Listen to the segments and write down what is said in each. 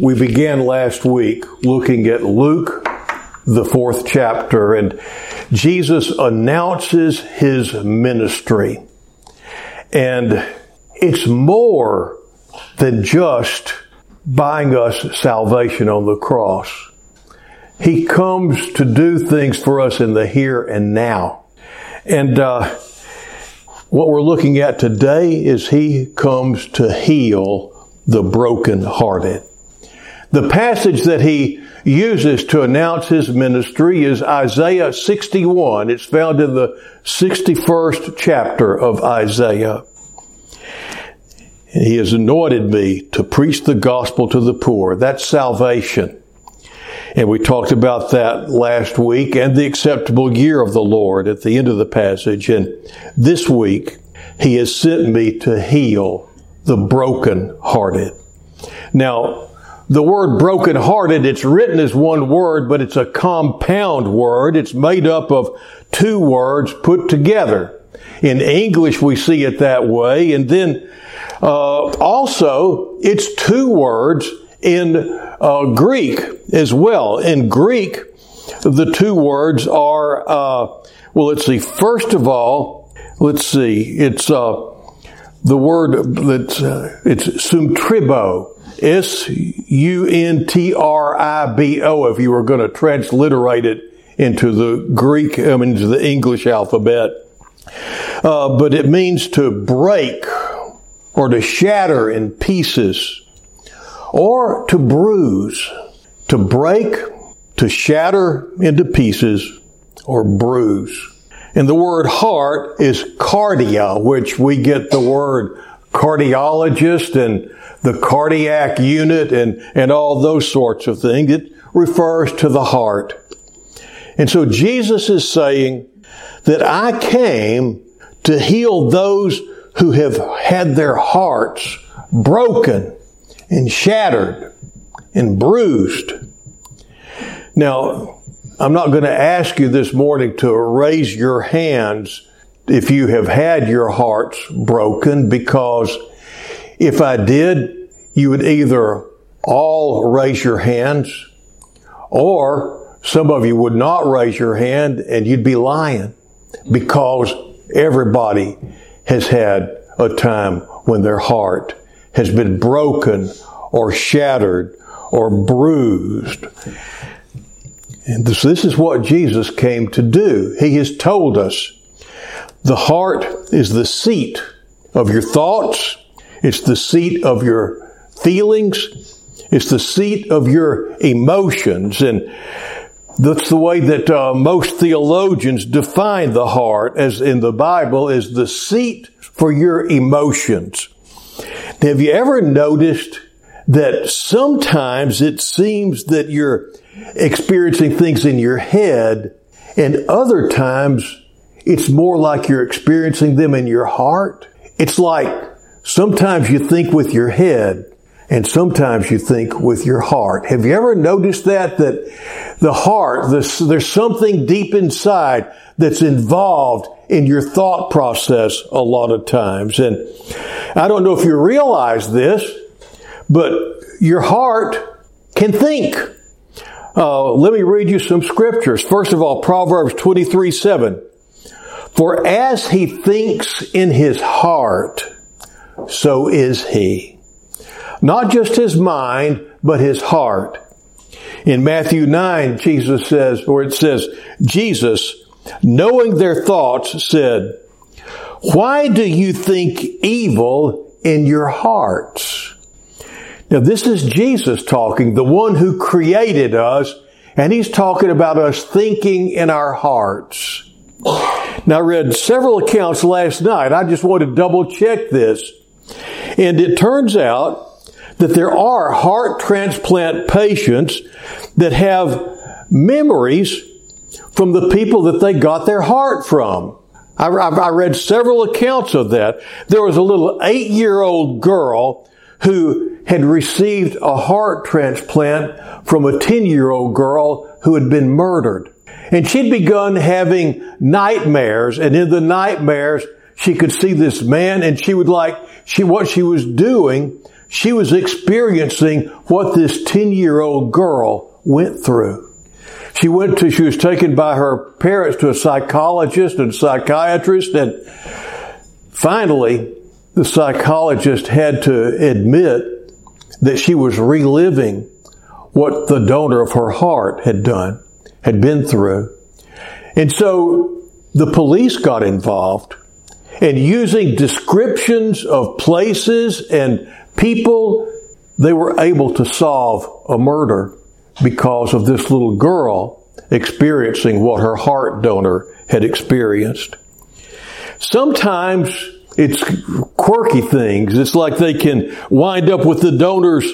We began last week looking at Luke, the fourth chapter, and Jesus announces his ministry. And it's more than just buying us salvation on the cross. He comes to do things for us in the here and now. And uh, what we're looking at today is He comes to heal the brokenhearted. The passage that He uses to announce His ministry is Isaiah 61. It's found in the 61st chapter of Isaiah. He has anointed me to preach the gospel to the poor. That's salvation. And we talked about that last week and the acceptable year of the Lord at the end of the passage. And this week, He has sent me to heal the broken-hearted. Now, the word broken-hearted, it's written as one word, but it's a compound word. It's made up of two words put together. In English, we see it that way. And then, uh, also, it's two words in uh, Greek as well. In Greek, the two words are, uh, well, let's see, first of all, let's see, it's uh, the word that's, uh, it's suntribo. S-U-N-T-R-I-B-O if you were going to transliterate it into the Greek, I mean, into the English alphabet. Uh, but it means to break or to shatter in pieces or to bruise, to break, to shatter into pieces, or bruise. And the word heart is cardia, which we get the word cardiologist and the cardiac unit and, and all those sorts of things. It refers to the heart. And so Jesus is saying that I came to heal those who have had their hearts broken and shattered and bruised. Now, I'm not going to ask you this morning to raise your hands if you have had your hearts broken because if I did, you would either all raise your hands or some of you would not raise your hand and you'd be lying because everybody has had a time when their heart has been broken or shattered or bruised. And this, this is what Jesus came to do. He has told us the heart is the seat of your thoughts. It's the seat of your feelings. It's the seat of your emotions. And that's the way that uh, most theologians define the heart as in the Bible is the seat for your emotions. Have you ever noticed that sometimes it seems that you're experiencing things in your head and other times it's more like you're experiencing them in your heart? It's like sometimes you think with your head and sometimes you think with your heart. Have you ever noticed that? That the heart, there's something deep inside that's involved in your thought process a lot of times. And I don't know if you realize this, but your heart can think. Uh, let me read you some scriptures. First of all, Proverbs 23, 7. For as he thinks in his heart, so is he. Not just his mind, but his heart. In Matthew 9, Jesus says, or it says, Jesus, knowing their thoughts, said, Why do you think evil in your hearts? Now this is Jesus talking, the one who created us, and he's talking about us thinking in our hearts. Now I read several accounts last night. I just want to double check this. And it turns out that there are heart transplant patients that have memories from the people that they got their heart from. I, I read several accounts of that. There was a little eight year old girl who had received a heart transplant from a 10 year old girl who had been murdered. And she'd begun having nightmares and in the nightmares she could see this man and she would like, she, what she was doing, she was experiencing what this 10 year old girl went through. She went to, she was taken by her parents to a psychologist and psychiatrist and finally the psychologist had to admit that she was reliving what the donor of her heart had done, had been through. And so the police got involved and using descriptions of places and people, they were able to solve a murder because of this little girl experiencing what her heart donor had experienced. Sometimes it's quirky things. It's like they can wind up with the donor's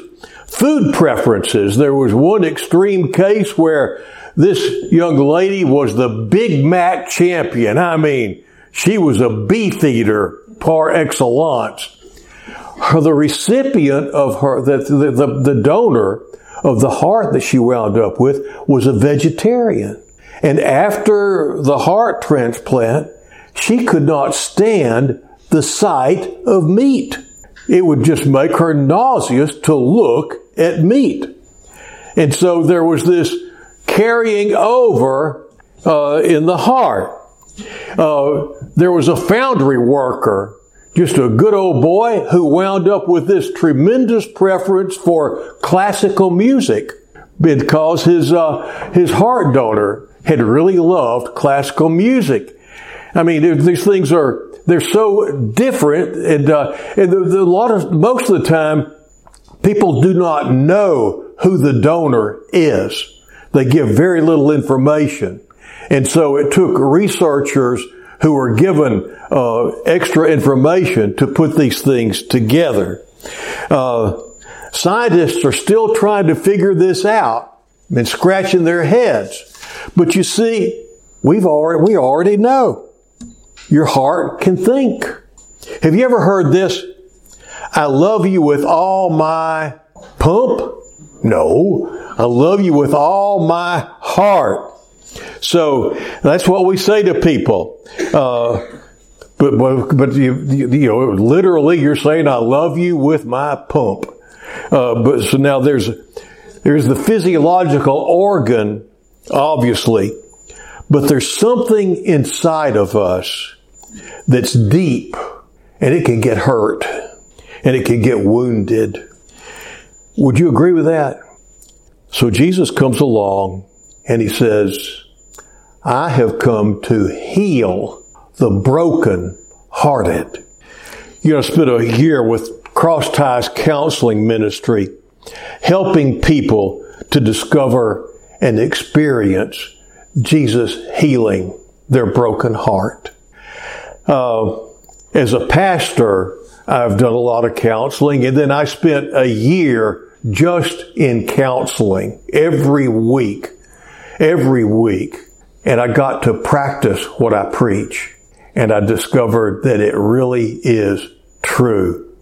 food preferences. There was one extreme case where this young lady was the Big Mac champion. I mean, she was a beef eater par excellence. Her, the recipient of her, the, the, the donor of the heart that she wound up with was a vegetarian. And after the heart transplant, she could not stand the sight of meat. It would just make her nauseous to look at meat. And so there was this carrying over uh, in the heart. Uh, there was a foundry worker, just a good old boy who wound up with this tremendous preference for classical music because his uh, his heart donor had really loved classical music. I mean, these things are they're so different, and, uh, and the, the, a lot of most of the time, people do not know who the donor is. They give very little information, and so it took researchers who were given uh, extra information to put these things together. Uh, scientists are still trying to figure this out and scratching their heads. But you see, we've already, we already know. Your heart can think. Have you ever heard this? I love you with all my pump? No. I love you with all my heart. So that's what we say to people. Uh, but but, but you, you, know, literally, you're saying, "I love you with my pump." Uh, but so now there's there's the physiological organ, obviously, but there's something inside of us that's deep and it can get hurt and it can get wounded. Would you agree with that? So Jesus comes along and he says, I have come to heal the broken hearted. You know, I spent a year with Cross Ties Counseling Ministry helping people to discover and experience Jesus healing their broken heart. Uh, as a pastor, I've done a lot of counseling, and then I spent a year just in counseling every week, every week. And I got to practice what I preach. And I discovered that it really is true.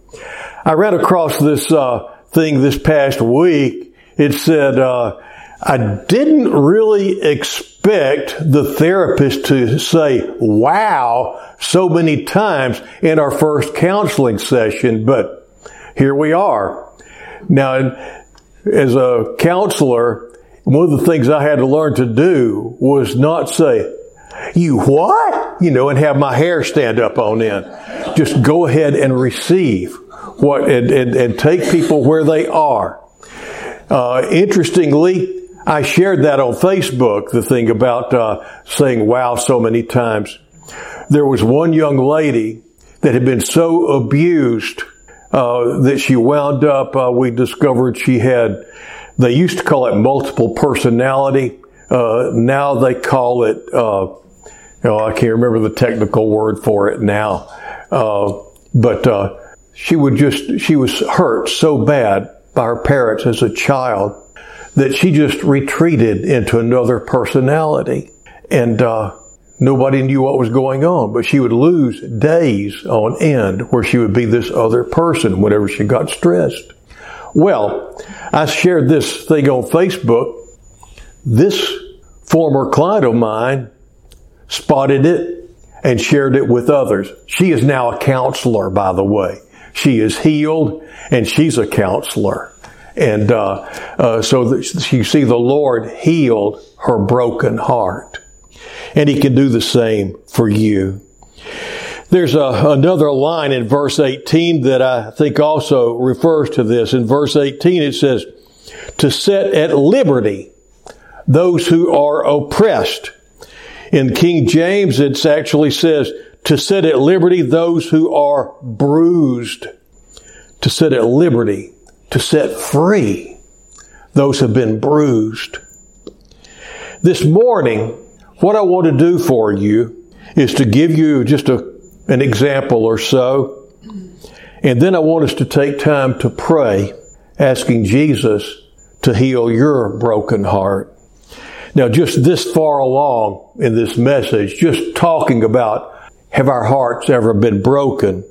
I ran across this uh, thing this past week. It said, uh, I didn't really expect the therapist to say, wow, so many times in our first counseling session, but here we are. Now, as a counselor, one of the things I had to learn to do was not say, you what? You know, and have my hair stand up on end. Just go ahead and receive what, and, and, and take people where they are. Uh, interestingly, I shared that on Facebook, the thing about uh, saying wow so many times. There was one young lady that had been so abused uh, that she wound up, uh, we discovered she had, they used to call it multiple personality. Uh, now they call it, uh, know, I can't remember the technical word for it now. Uh, but she would just, she was hurt so bad by her parents as a child that she just retreated into another personality. And uh, nobody knew what was going on, but she would lose days on end where she would be this other person whenever she got stressed. Well, I shared this thing on Facebook. This former client of mine spotted it and shared it with others. She is now a counselor, by the way. she is healed, and she's a counselor. And uh, uh, so you see, the Lord healed her broken heart. And He can do the same for you. There's a, another line in verse 18 that I think also refers to this. In verse 18, it says, to set at liberty those who are oppressed. In King James, it actually says, to set at liberty those who are bruised. To set at liberty, to set free those who have been bruised. This morning, what I want to do for you is to give you just a an example or so. And then I want us to take time to pray, asking Jesus to heal your broken heart. Now, just this far along in this message, just talking about have our hearts ever been broken?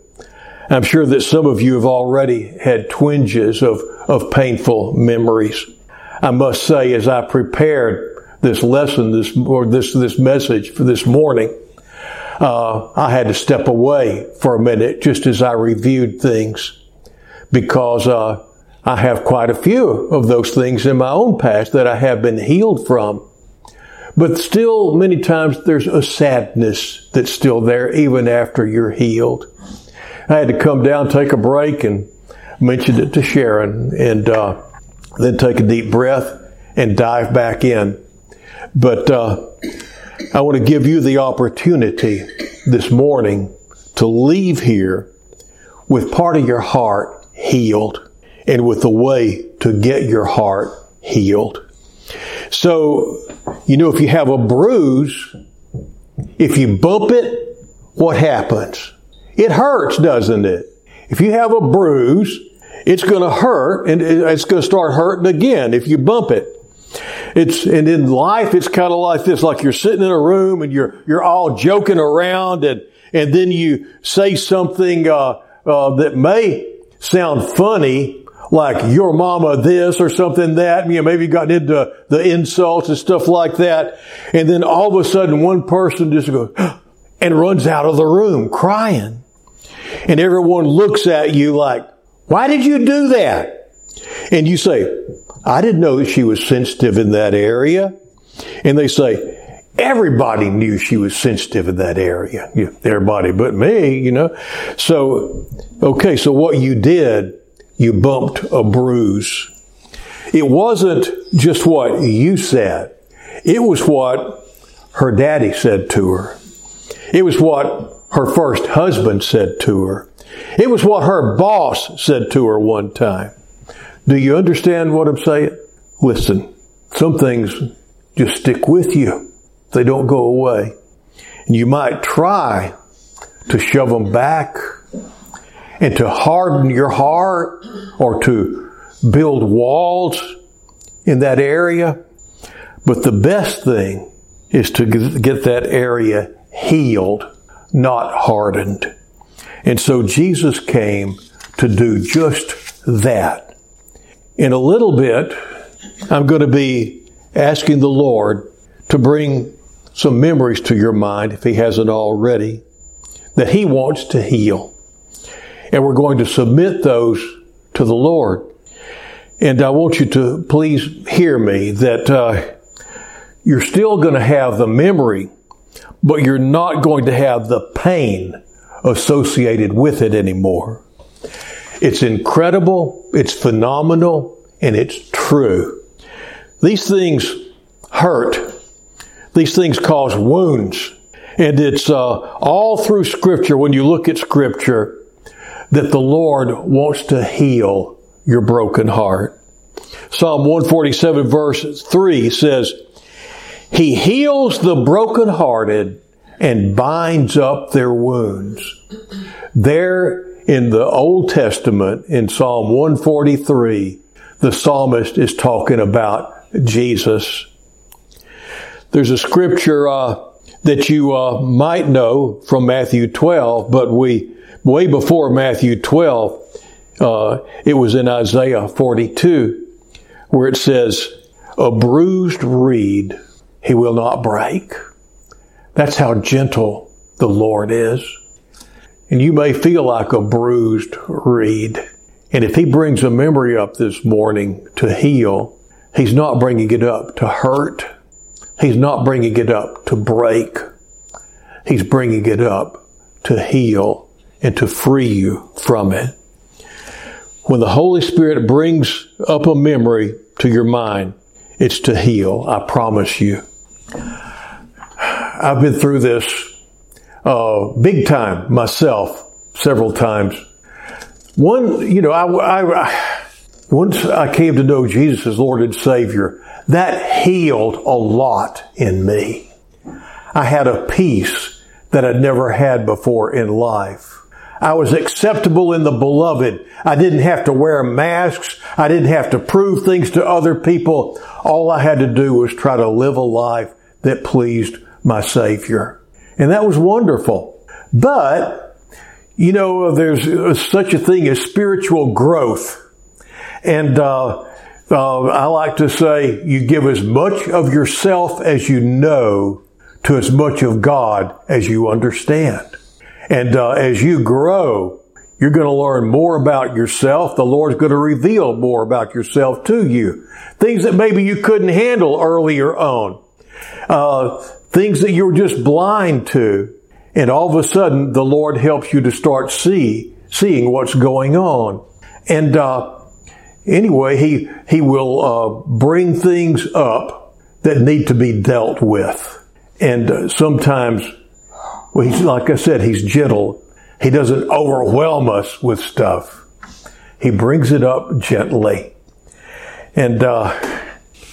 I'm sure that some of you have already had twinges of, of painful memories. I must say, as I prepared this lesson, this, or this, this message for this morning, uh, I had to step away for a minute just as I reviewed things because uh, I have quite a few of those things in my own past that I have been healed from. But still, many times there's a sadness that's still there even after you're healed. I had to come down, take a break, and mentioned it to Sharon, and uh, then take a deep breath and dive back in. But uh, I want to give you the opportunity this morning to leave here with part of your heart healed and with the way to get your heart healed. So, you know, if you have a bruise, if you bump it, what happens? It hurts, doesn't it? If you have a bruise, it's going to hurt and it's going to start hurting again if you bump it. It's, and in life, it's kind of like this, like you're sitting in a room and you're, you're all joking around and, and then you say something, uh, uh, that may sound funny, like your mama this or something that, you know, maybe you got into the insults and stuff like that. And then all of a sudden one person just goes and runs out of the room crying. And everyone looks at you like, why did you do that? And you say, I didn't know that she was sensitive in that area. And they say, everybody knew she was sensitive in that area. Everybody but me, you know. So, okay, so what you did, you bumped a bruise. It wasn't just what you said. It was what her daddy said to her. It was what her first husband said to her. It was what her boss said to her one time. Do you understand what I'm saying? Listen, some things just stick with you. They don't go away. And you might try to shove them back and to harden your heart or to build walls in that area. But the best thing is to get that area healed, not hardened. And so Jesus came to do just that. In a little bit, I'm going to be asking the Lord to bring some memories to your mind, if He hasn't already, that He wants to heal. And we're going to submit those to the Lord. And I want you to please hear me that uh, you're still going to have the memory, but you're not going to have the pain associated with it anymore. It's incredible, it's phenomenal, and it's true. These things hurt. These things cause wounds. And it's uh, all through Scripture, when you look at Scripture, that the Lord wants to heal your broken heart. Psalm 147 verse 3 says, He heals the brokenhearted and binds up their wounds. There in the Old Testament, in Psalm 143, the psalmist is talking about Jesus. There's a scripture uh, that you uh, might know from Matthew 12, but we, way before Matthew 12, uh, it was in Isaiah 42, where it says, A bruised reed he will not break. That's how gentle the Lord is. And you may feel like a bruised reed. And if he brings a memory up this morning to heal, he's not bringing it up to hurt. He's not bringing it up to break. He's bringing it up to heal and to free you from it. When the Holy Spirit brings up a memory to your mind, it's to heal. I promise you. I've been through this uh, big time myself several times. One, you know, I, I, once I came to know Jesus as Lord and Savior, that healed a lot in me. I had a peace that I'd never had before in life. I was acceptable in the beloved. I didn't have to wear masks. I didn't have to prove things to other people. All I had to do was try to live a life that pleased my Savior. And that was wonderful. But, you know, there's such a thing as spiritual growth. And, uh, uh, I like to say you give as much of yourself as you know to as much of God as you understand. And uh, as you grow, you're going to learn more about yourself. The Lord's going to reveal more about yourself to you. Things that maybe you couldn't handle earlier on. Uh, things that you were just blind to. And all of a sudden, the Lord helps you to start see, seeing what's going on. And, uh, anyway, He, He will, uh, bring things up that need to be dealt with. And uh, sometimes, well, he's, like I said, He's gentle. He doesn't overwhelm us with stuff. He brings it up gently. And, uh,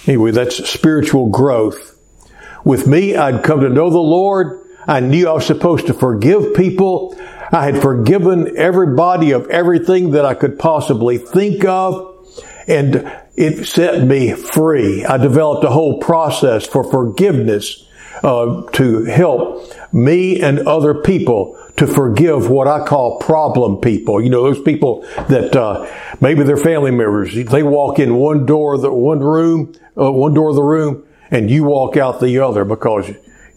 anyway, that's spiritual growth with me, I'd come to know the Lord. I knew I was supposed to forgive people. I had forgiven everybody of everything that I could possibly think of. And it set me free. I developed a whole process for forgiveness uh, to help me and other people to forgive what I call problem people. You know, those people that uh, maybe they're family members. They walk in one door, the one room, uh, one door of the room, and you walk out the other because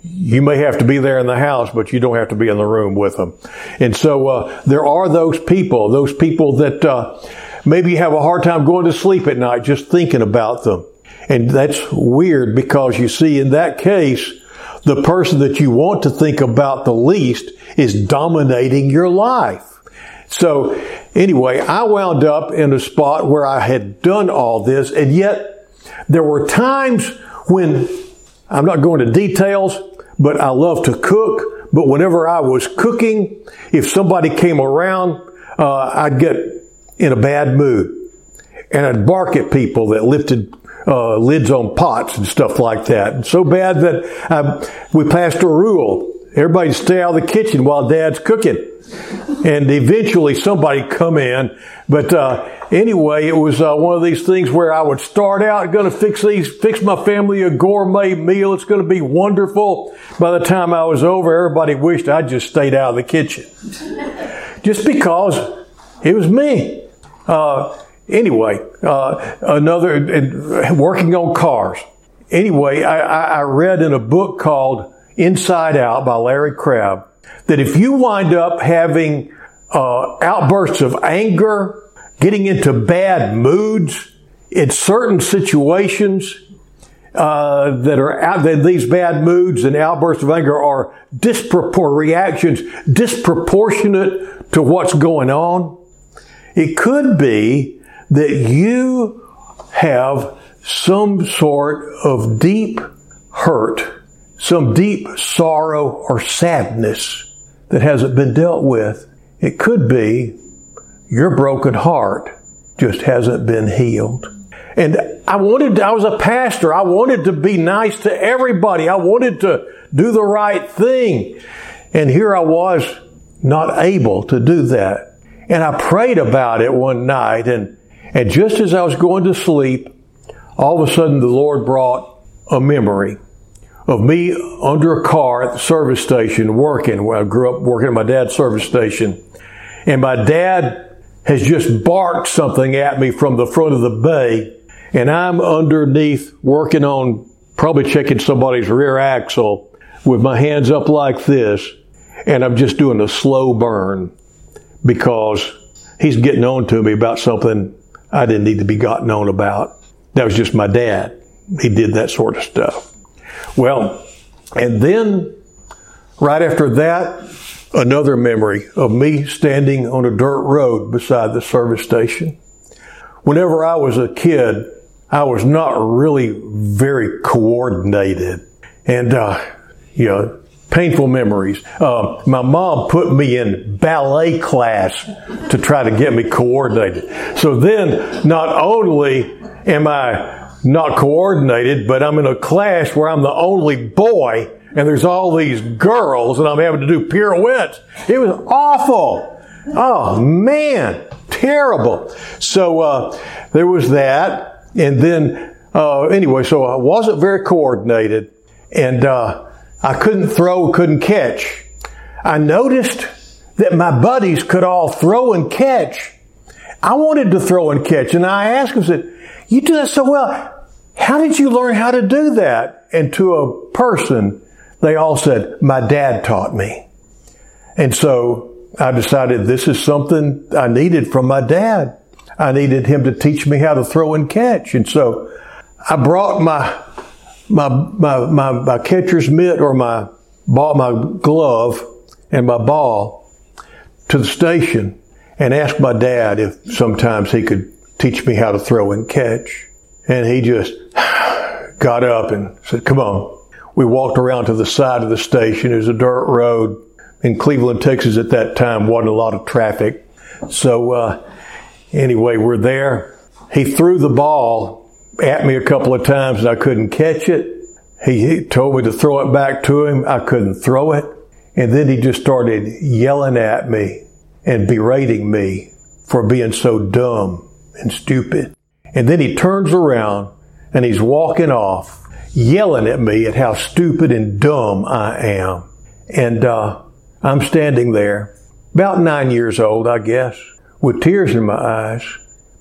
you may have to be there in the house, but you don't have to be in the room with them. And so uh, there are those people, those people that uh, maybe have a hard time going to sleep at night just thinking about them. And that's weird because you see, in that case, the person that you want to think about the least is dominating your life. So anyway, I wound up in a spot where I had done all this and yet there were times when I'm not going to details, but I love to cook. But whenever I was cooking, if somebody came around, uh, I'd get in a bad mood, and I'd bark at people that lifted uh, lids on pots and stuff like that. So bad that I, we passed a rule: everybody stay out of the kitchen while Dad's cooking. And eventually, somebody come in, but uh, anyway, it was uh, one of these things where I would start out going to fix these, fix my family a gourmet meal. It's going to be wonderful. By the time I was over, everybody wished I just stayed out of the kitchen, just because it was me. Uh, anyway, uh, another working on cars. Anyway, I, I read in a book called Inside Out by Larry Crabb that if you wind up having uh, outbursts of anger getting into bad moods in certain situations uh, that are out, that these bad moods and outbursts of anger are dispropor- reactions disproportionate to what's going on. It could be that you have some sort of deep hurt, some deep sorrow or sadness that hasn't been dealt with. It could be your broken heart just hasn't been healed. And I wanted, I was a pastor. I wanted to be nice to everybody. I wanted to do the right thing. And here I was not able to do that. And I prayed about it one night and, and just as I was going to sleep, all of a sudden the Lord brought a memory of me under a car at the service station working. Well, I grew up working at my dad's service station. And my dad has just barked something at me from the front of the bay, and I'm underneath working on probably checking somebody's rear axle with my hands up like this. and I'm just doing a slow burn because he's getting on to me about something I didn't need to be gotten on about. That was just my dad. He did that sort of stuff. Well, and then right after that, another memory of me standing on a dirt road beside the service station. Whenever I was a kid, I was not really very coordinated. And, uh, you know, painful memories. Uh, my mom put me in ballet class to try to get me coordinated. So then, not only am I not coordinated, but I'm in a class where I'm the only boy and there's all these girls and I'm having to do pirouettes. It was awful. Oh man, terrible. So uh, there was that, and then uh, anyway, so I wasn't very coordinated, and uh, I couldn't throw, couldn't catch. I noticed that my buddies could all throw and catch. I wanted to throw and catch, and I asked them, said, "You do that so well. How did you learn how to do that?" And to a person, they all said, "My dad taught me." And so I decided this is something I needed from my dad. I needed him to teach me how to throw and catch. And so I brought my, my, my, my, my catcher's mitt or my ball, my glove and my ball to the station and asked my dad if sometimes he could teach me how to throw and catch. And he just got up and said, come on. We walked around to the side of the station. It was a dirt road in Cleveland, Texas at that time wasn't a lot of traffic. So uh, anyway, we're there. He threw the ball at me a couple of times and I couldn't catch it. He, he told me to throw it back to him. I couldn't throw it. And then he just started yelling at me and berating me for being so dumb and stupid. And then he turns around and he's walking off, yelling at me at how stupid and dumb I am. And uh, I'm standing there, about nine years old, I guess, with tears in my eyes,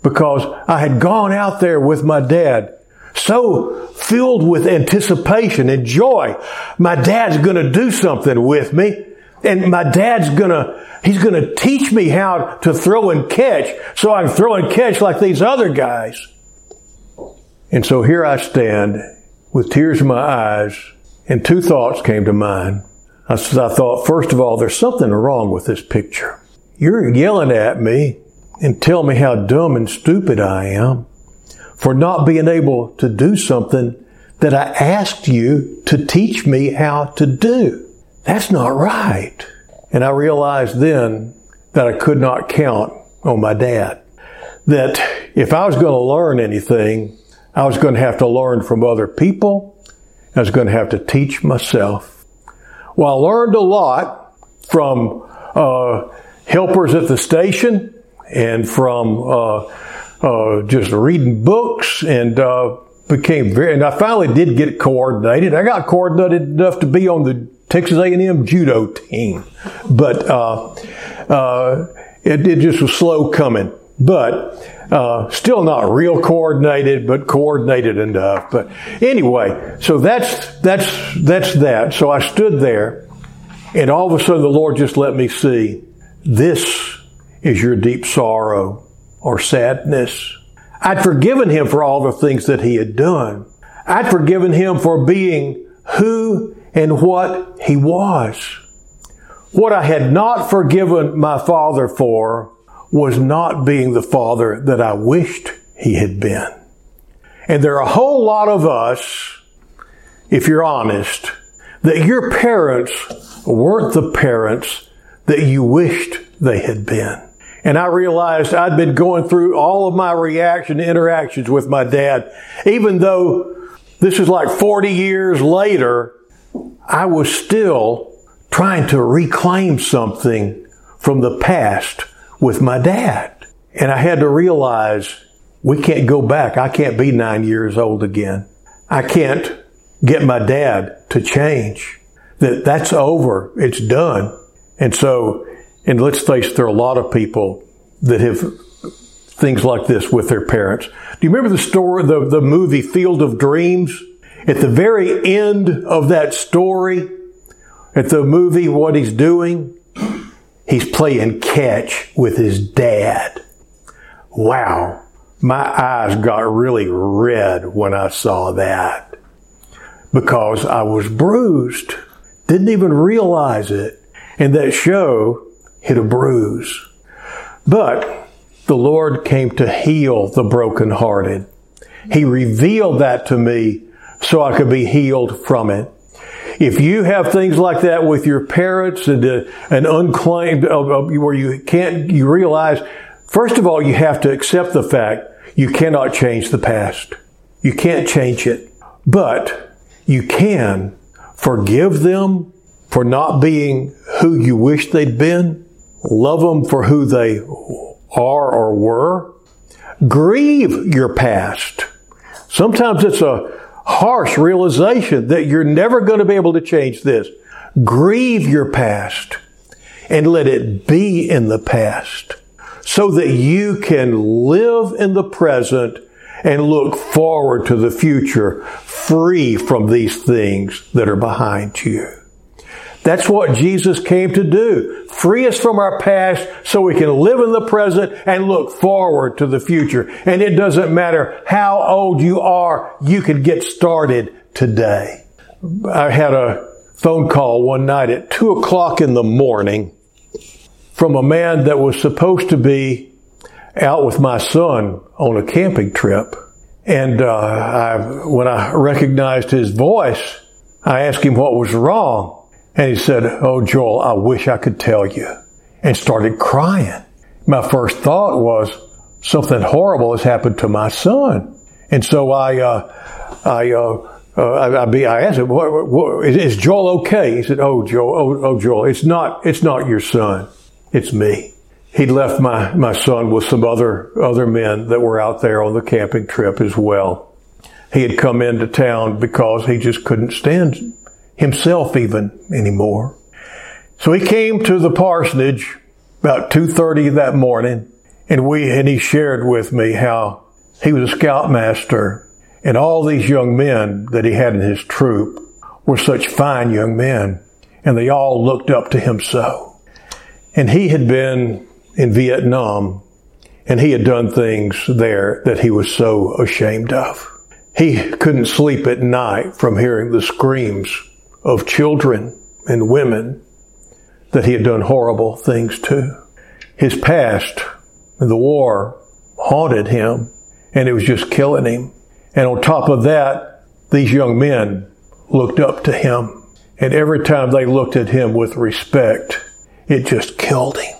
because I had gone out there with my dad, so filled with anticipation and joy. My dad's gonna do something with me, and my dad's gonna, he's gonna teach me how to throw and catch, so I can throw and catch like these other guys. And so here I stand with tears in my eyes, and two thoughts came to mind. I, I thought, first of all, there's something wrong with this picture. You're yelling at me and tell me how dumb and stupid I am for not being able to do something that I asked you to teach me how to do. That's not right. And I realized then that I could not count on my dad. That if I was going to learn anything, I was going to have to learn from other people. I was going to have to teach myself. Well, I learned a lot from uh, helpers at the station and from uh, uh, just reading books and uh, became very. And I finally did get coordinated. I got coordinated enough to be on the Texas A&M judo team, but uh, uh, it, it just was slow coming. But uh, still not real coordinated, but coordinated enough. But anyway, so that's that's that's that. So I stood there, and all of a sudden the Lord just let me see this is your deep sorrow or sadness. I'd forgiven him for all the things that he had done. I'd forgiven him for being who and what he was. What I had not forgiven my father for was not being the father that I wished he had been. And there are a whole lot of us, if you're honest, that your parents weren't the parents that you wished they had been. And I realized I'd been going through all of my reaction interactions with my dad. Even though this is like 40 years later, I was still trying to reclaim something from the past with my dad. And I had to realize we can't go back. I can't be nine years old again. I can't get my dad to change. That that's over. It's done. And so, and let's face it, there are a lot of people that have things like this with their parents. Do you remember the story, the, the movie Field of Dreams? At the very end of that story, at the movie, what he's doing? He's playing catch with his dad. Wow. My eyes got really red when I saw that because I was bruised. Didn't even realize it. And that show hit a bruise. But the Lord came to heal the brokenhearted. He revealed that to me so I could be healed from it. If you have things like that with your parents and uh, an unclaimed, uh, uh, where you can't, you realize, first of all, you have to accept the fact you cannot change the past. You can't change it. But you can forgive them for not being who you wish they'd been, love them for who they are or were, grieve your past. Sometimes it's a harsh realization that you're never going to be able to change this. Grieve your past and let it be in the past so that you can live in the present and look forward to the future free from these things that are behind you. That's what Jesus came to do. Free us from our past so we can live in the present and look forward to the future. And it doesn't matter how old you are, you can get started today. I had a phone call one night at two o'clock in the morning from a man that was supposed to be out with my son on a camping trip. And uh, I, when I recognized his voice, I asked him what was wrong. And he said, Oh, Joel, I wish I could tell you. And started crying. My first thought was, something horrible has happened to my son. And so I, uh, I, uh, uh, I, I, be, I asked him, what, what, is Joel okay? He said, Oh, Joel, oh, oh, Joel, it's not, it's not your son. It's me. He'd left my, my son with some other, other men that were out there on the camping trip as well. He had come into town because he just couldn't stand himself even anymore. So he came to the parsonage about 2.30 that morning and we, and he shared with me how he was a scoutmaster and all these young men that he had in his troop were such fine young men and they all looked up to him so. And he had been in Vietnam and he had done things there that he was so ashamed of. He couldn't sleep at night from hearing the screams of children and women that he had done horrible things to. His past, and the war, haunted him and it was just killing him. And on top of that, these young men looked up to him. And every time they looked at him with respect, it just killed him.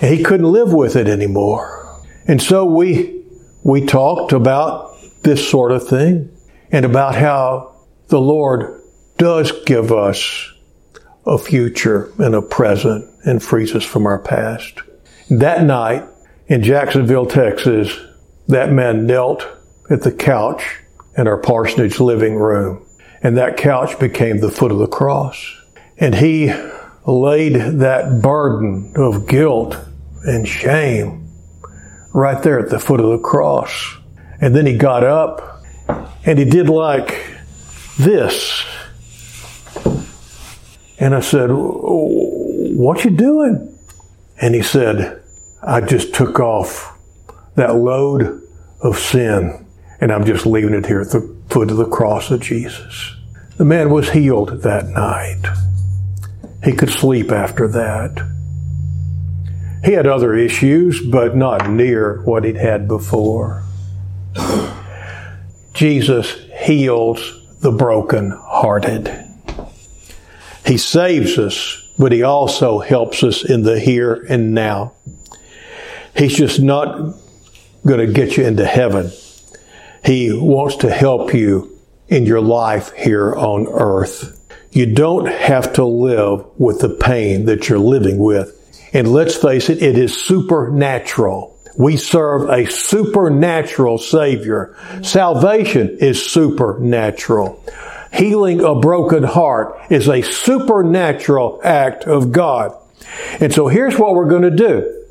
And he couldn't live with it anymore. And so we, we talked about this sort of thing and about how the Lord does give us a future and a present and frees us from our past. That night in Jacksonville, Texas, that man knelt at the couch in our parsonage living room, and that couch became the foot of the cross. And he laid that burden of guilt and shame right there at the foot of the cross. And then he got up and he did like this and I said, What you doing? And he said, I just took off that load of sin and I'm just leaving it here at the foot of the cross of Jesus. The man was healed that night. He could sleep after that. He had other issues, but not near what he'd had before. Jesus heals the broken-hearted. He saves us, but He also helps us in the here and now. He's just not going to get you into heaven. He wants to help you in your life here on earth. You don't have to live with the pain that you're living with. And let's face it, it is supernatural. We serve a supernatural Savior. Salvation is supernatural. Healing a broken heart is a supernatural act of God. And so here's what we're going to do.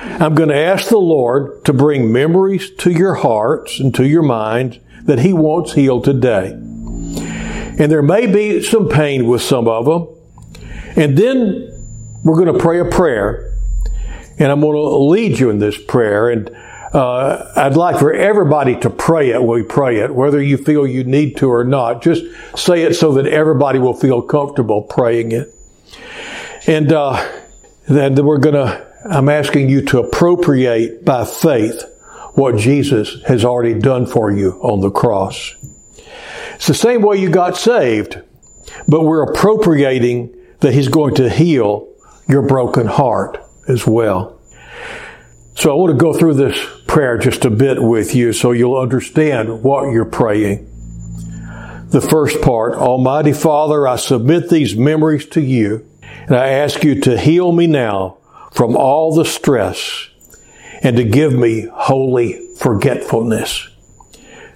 I'm going to ask the Lord to bring memories to your hearts and to your minds that He wants healed today. And there may be some pain with some of them. And then we're going to pray a prayer. And I'm going to lead you in this prayer. And uh, I'd like for everybody to pray it we pray it, whether you feel you need to or not. Just say it so that everybody will feel comfortable praying it. And uh, then we're to, I'm asking you to appropriate by faith what Jesus has already done for you on the cross. It's the same way you got saved, but we're appropriating that He's going to heal your broken heart as well. So I want to go through this prayer just a bit with you so you'll understand what you're praying. The first part, Almighty Father, I submit these memories to you and I ask you to heal me now from all the stress and to give me holy forgetfulness.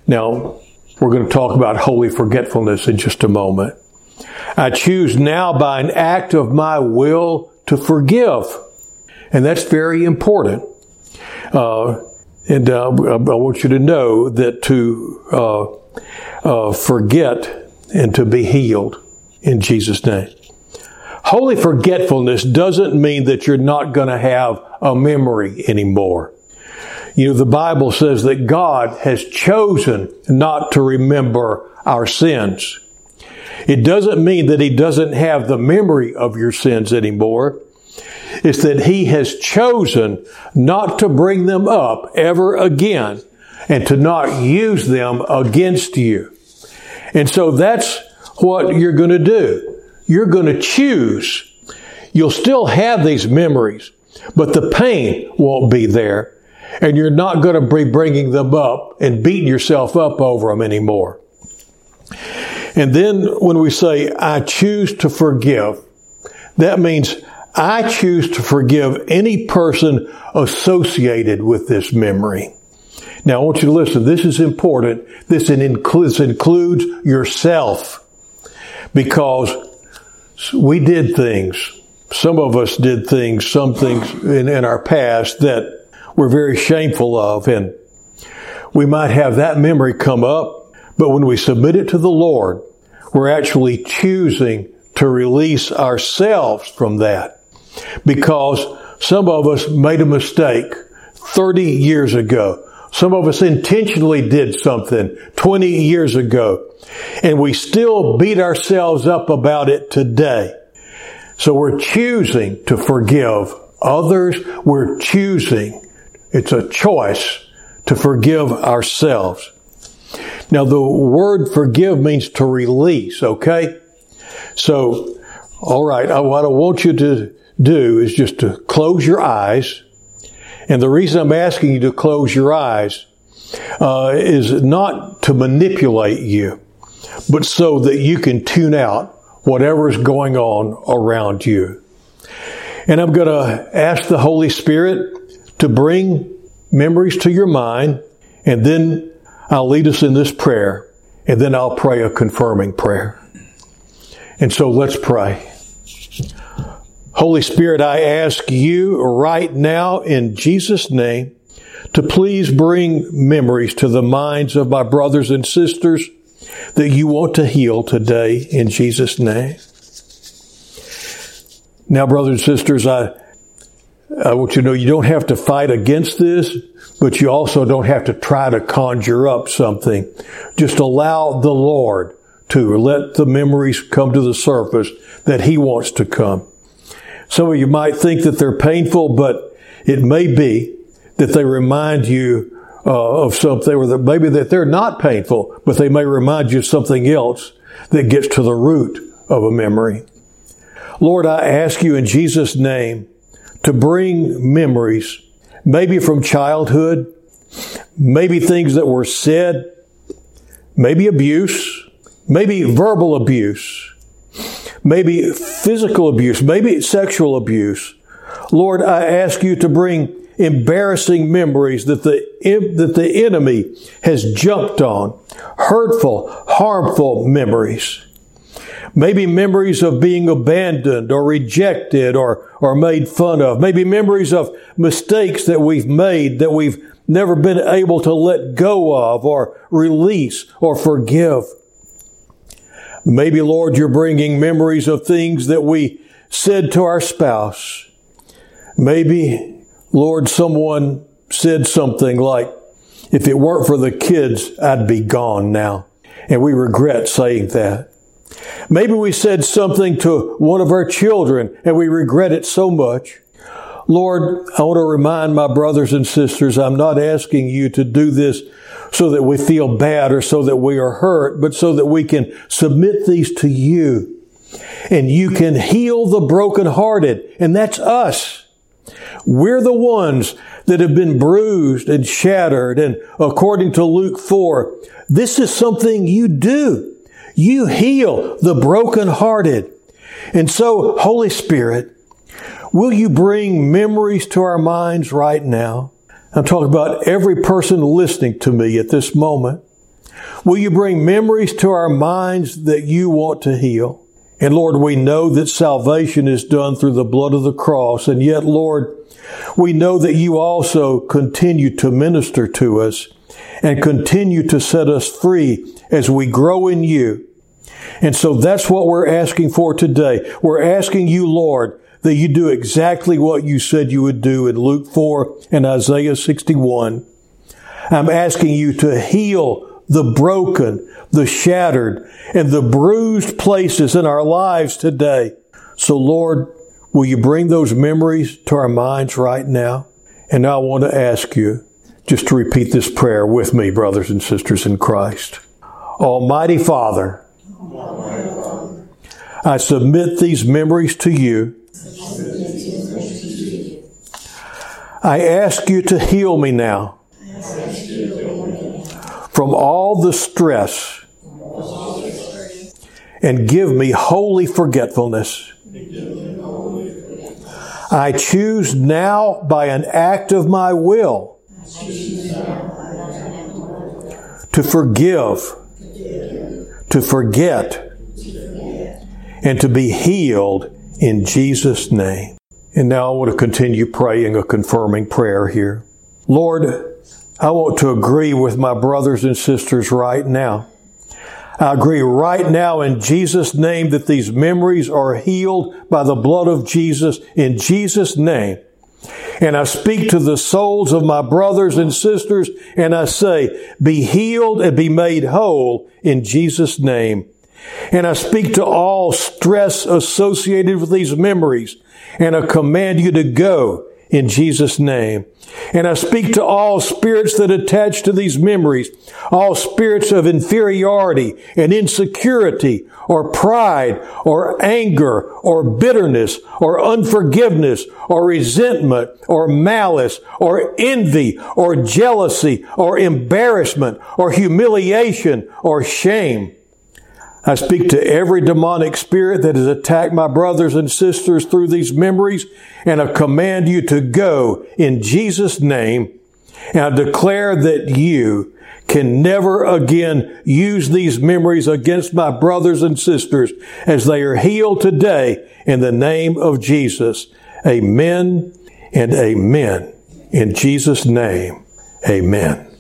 Now, we're going to talk about holy forgetfulness in just a moment. I choose now by an act of my will to forgive. And that's very important. Uh, and uh, I want you to know that to uh, uh, forget and to be healed in Jesus' name. Holy forgetfulness doesn't mean that you're not going to have a memory anymore. You know, the Bible says that God has chosen not to remember our sins. It doesn't mean that He doesn't have the memory of your sins anymore. It's that He has chosen not to bring them up ever again and to not use them against you. And so that's what you're going to do. You're going to choose. You'll still have these memories, but the pain won't be there. And you're not going to be bringing them up and beating yourself up over them anymore. And then when we say, I choose to forgive, that means I choose to forgive any person associated with this memory. Now I want you to listen. This is important. This includes, yourself because we did things. Some of us did things, some things in, in our past that we're very shameful of. And we might have that memory come up, but when we submit it to the Lord, we're actually choosing to release ourselves from that because some of us made a mistake 30 years ago. Some of us intentionally did something 20 years ago and we still beat ourselves up about it today. So we're choosing to forgive others. We're choosing it's a choice to forgive ourselves. Now the word forgive means to release, okay? So, alright, what I want you to do is just to close your eyes. And the reason I'm asking you to close your eyes uh, is not to manipulate you, but so that you can tune out whatever is going on around you. And I'm going to ask the Holy Spirit to bring memories to your mind, and then I'll lead us in this prayer, and then I'll pray a confirming prayer. And so let's pray. Holy Spirit, I ask you right now in Jesus' name to please bring memories to the minds of my brothers and sisters that you want to heal today in Jesus' name. Now, brothers and sisters, I I want you to know you don't have to fight against this, but you also don't have to try to conjure up something. Just allow the Lord to let the memories come to the surface that He wants to come. Some of you might think that they're painful, but it may be that they remind you uh, of something, or that maybe that they're not painful, but they may remind you of something else that gets to the root of a memory. Lord, I ask you in Jesus' name to bring memories, maybe from childhood, maybe things that were said, maybe abuse, maybe verbal abuse, maybe physical abuse, maybe sexual abuse. Lord, I ask you to bring embarrassing memories that the, that the enemy has jumped on, hurtful, harmful memories. Maybe memories of being abandoned or rejected or, or made fun of. Maybe memories of mistakes that we've made that we've never been able to let go of or release or forgive. Maybe, Lord, you're bringing memories of things that we said to our spouse, maybe, Lord, someone said something like, if it weren't for the kids, I'd be gone now. And we regret saying that. Maybe we said something to one of our children and we regret it so much. Lord, I want to remind my brothers and sisters, I'm not asking you to do this so that we feel bad or so that we are hurt, but so that we can submit these to you. And you can heal the brokenhearted, and that's us. We're the ones that have been bruised and shattered, and according to Luke 4, this is something you do. You heal the brokenhearted. And so, Holy Spirit, will you bring memories to our minds right now? I'm talking about every person listening to me at this moment. Will you bring memories to our minds that you want to heal? And Lord, we know that salvation is done through the blood of the cross. And yet, Lord, we know that you also continue to minister to us and continue to set us free as we grow in you. And so that's what we're asking for today. We're asking you, Lord, that you do exactly what you said you would do in Luke 4 and Isaiah 61. I'm asking you to heal the broken, the shattered, and the bruised places in our lives today. So Lord, will you bring those memories to our minds right now? And I want to ask you just to repeat this prayer with me, brothers and sisters in Christ. Almighty Father, I submit these memories to you. I ask you to heal me now from all the stress and give me holy forgetfulness. I choose now by an act of my will to forgive, to forget, and to be healed in Jesus' name. And now I want to continue praying a confirming prayer here. Lord, I want to agree with my brothers and sisters right now. I agree right now in Jesus' name that these memories are healed by the blood of Jesus in Jesus' name. And I speak to the souls of my brothers and sisters and I say, be healed and be made whole in Jesus' name. And I speak to all stress associated with these memories and I command you to go in Jesus' name. And I speak to all spirits that attach to these memories, all spirits of inferiority and insecurity or pride or anger or bitterness or unforgiveness or resentment or malice or envy or jealousy or embarrassment or humiliation or shame. I speak to every demonic spirit that has attacked my brothers and sisters through these memories, and I command you to go in Jesus' name. And I declare that you can never again use these memories against my brothers and sisters as they are healed today in the name of Jesus. Amen and amen. In Jesus' name, amen.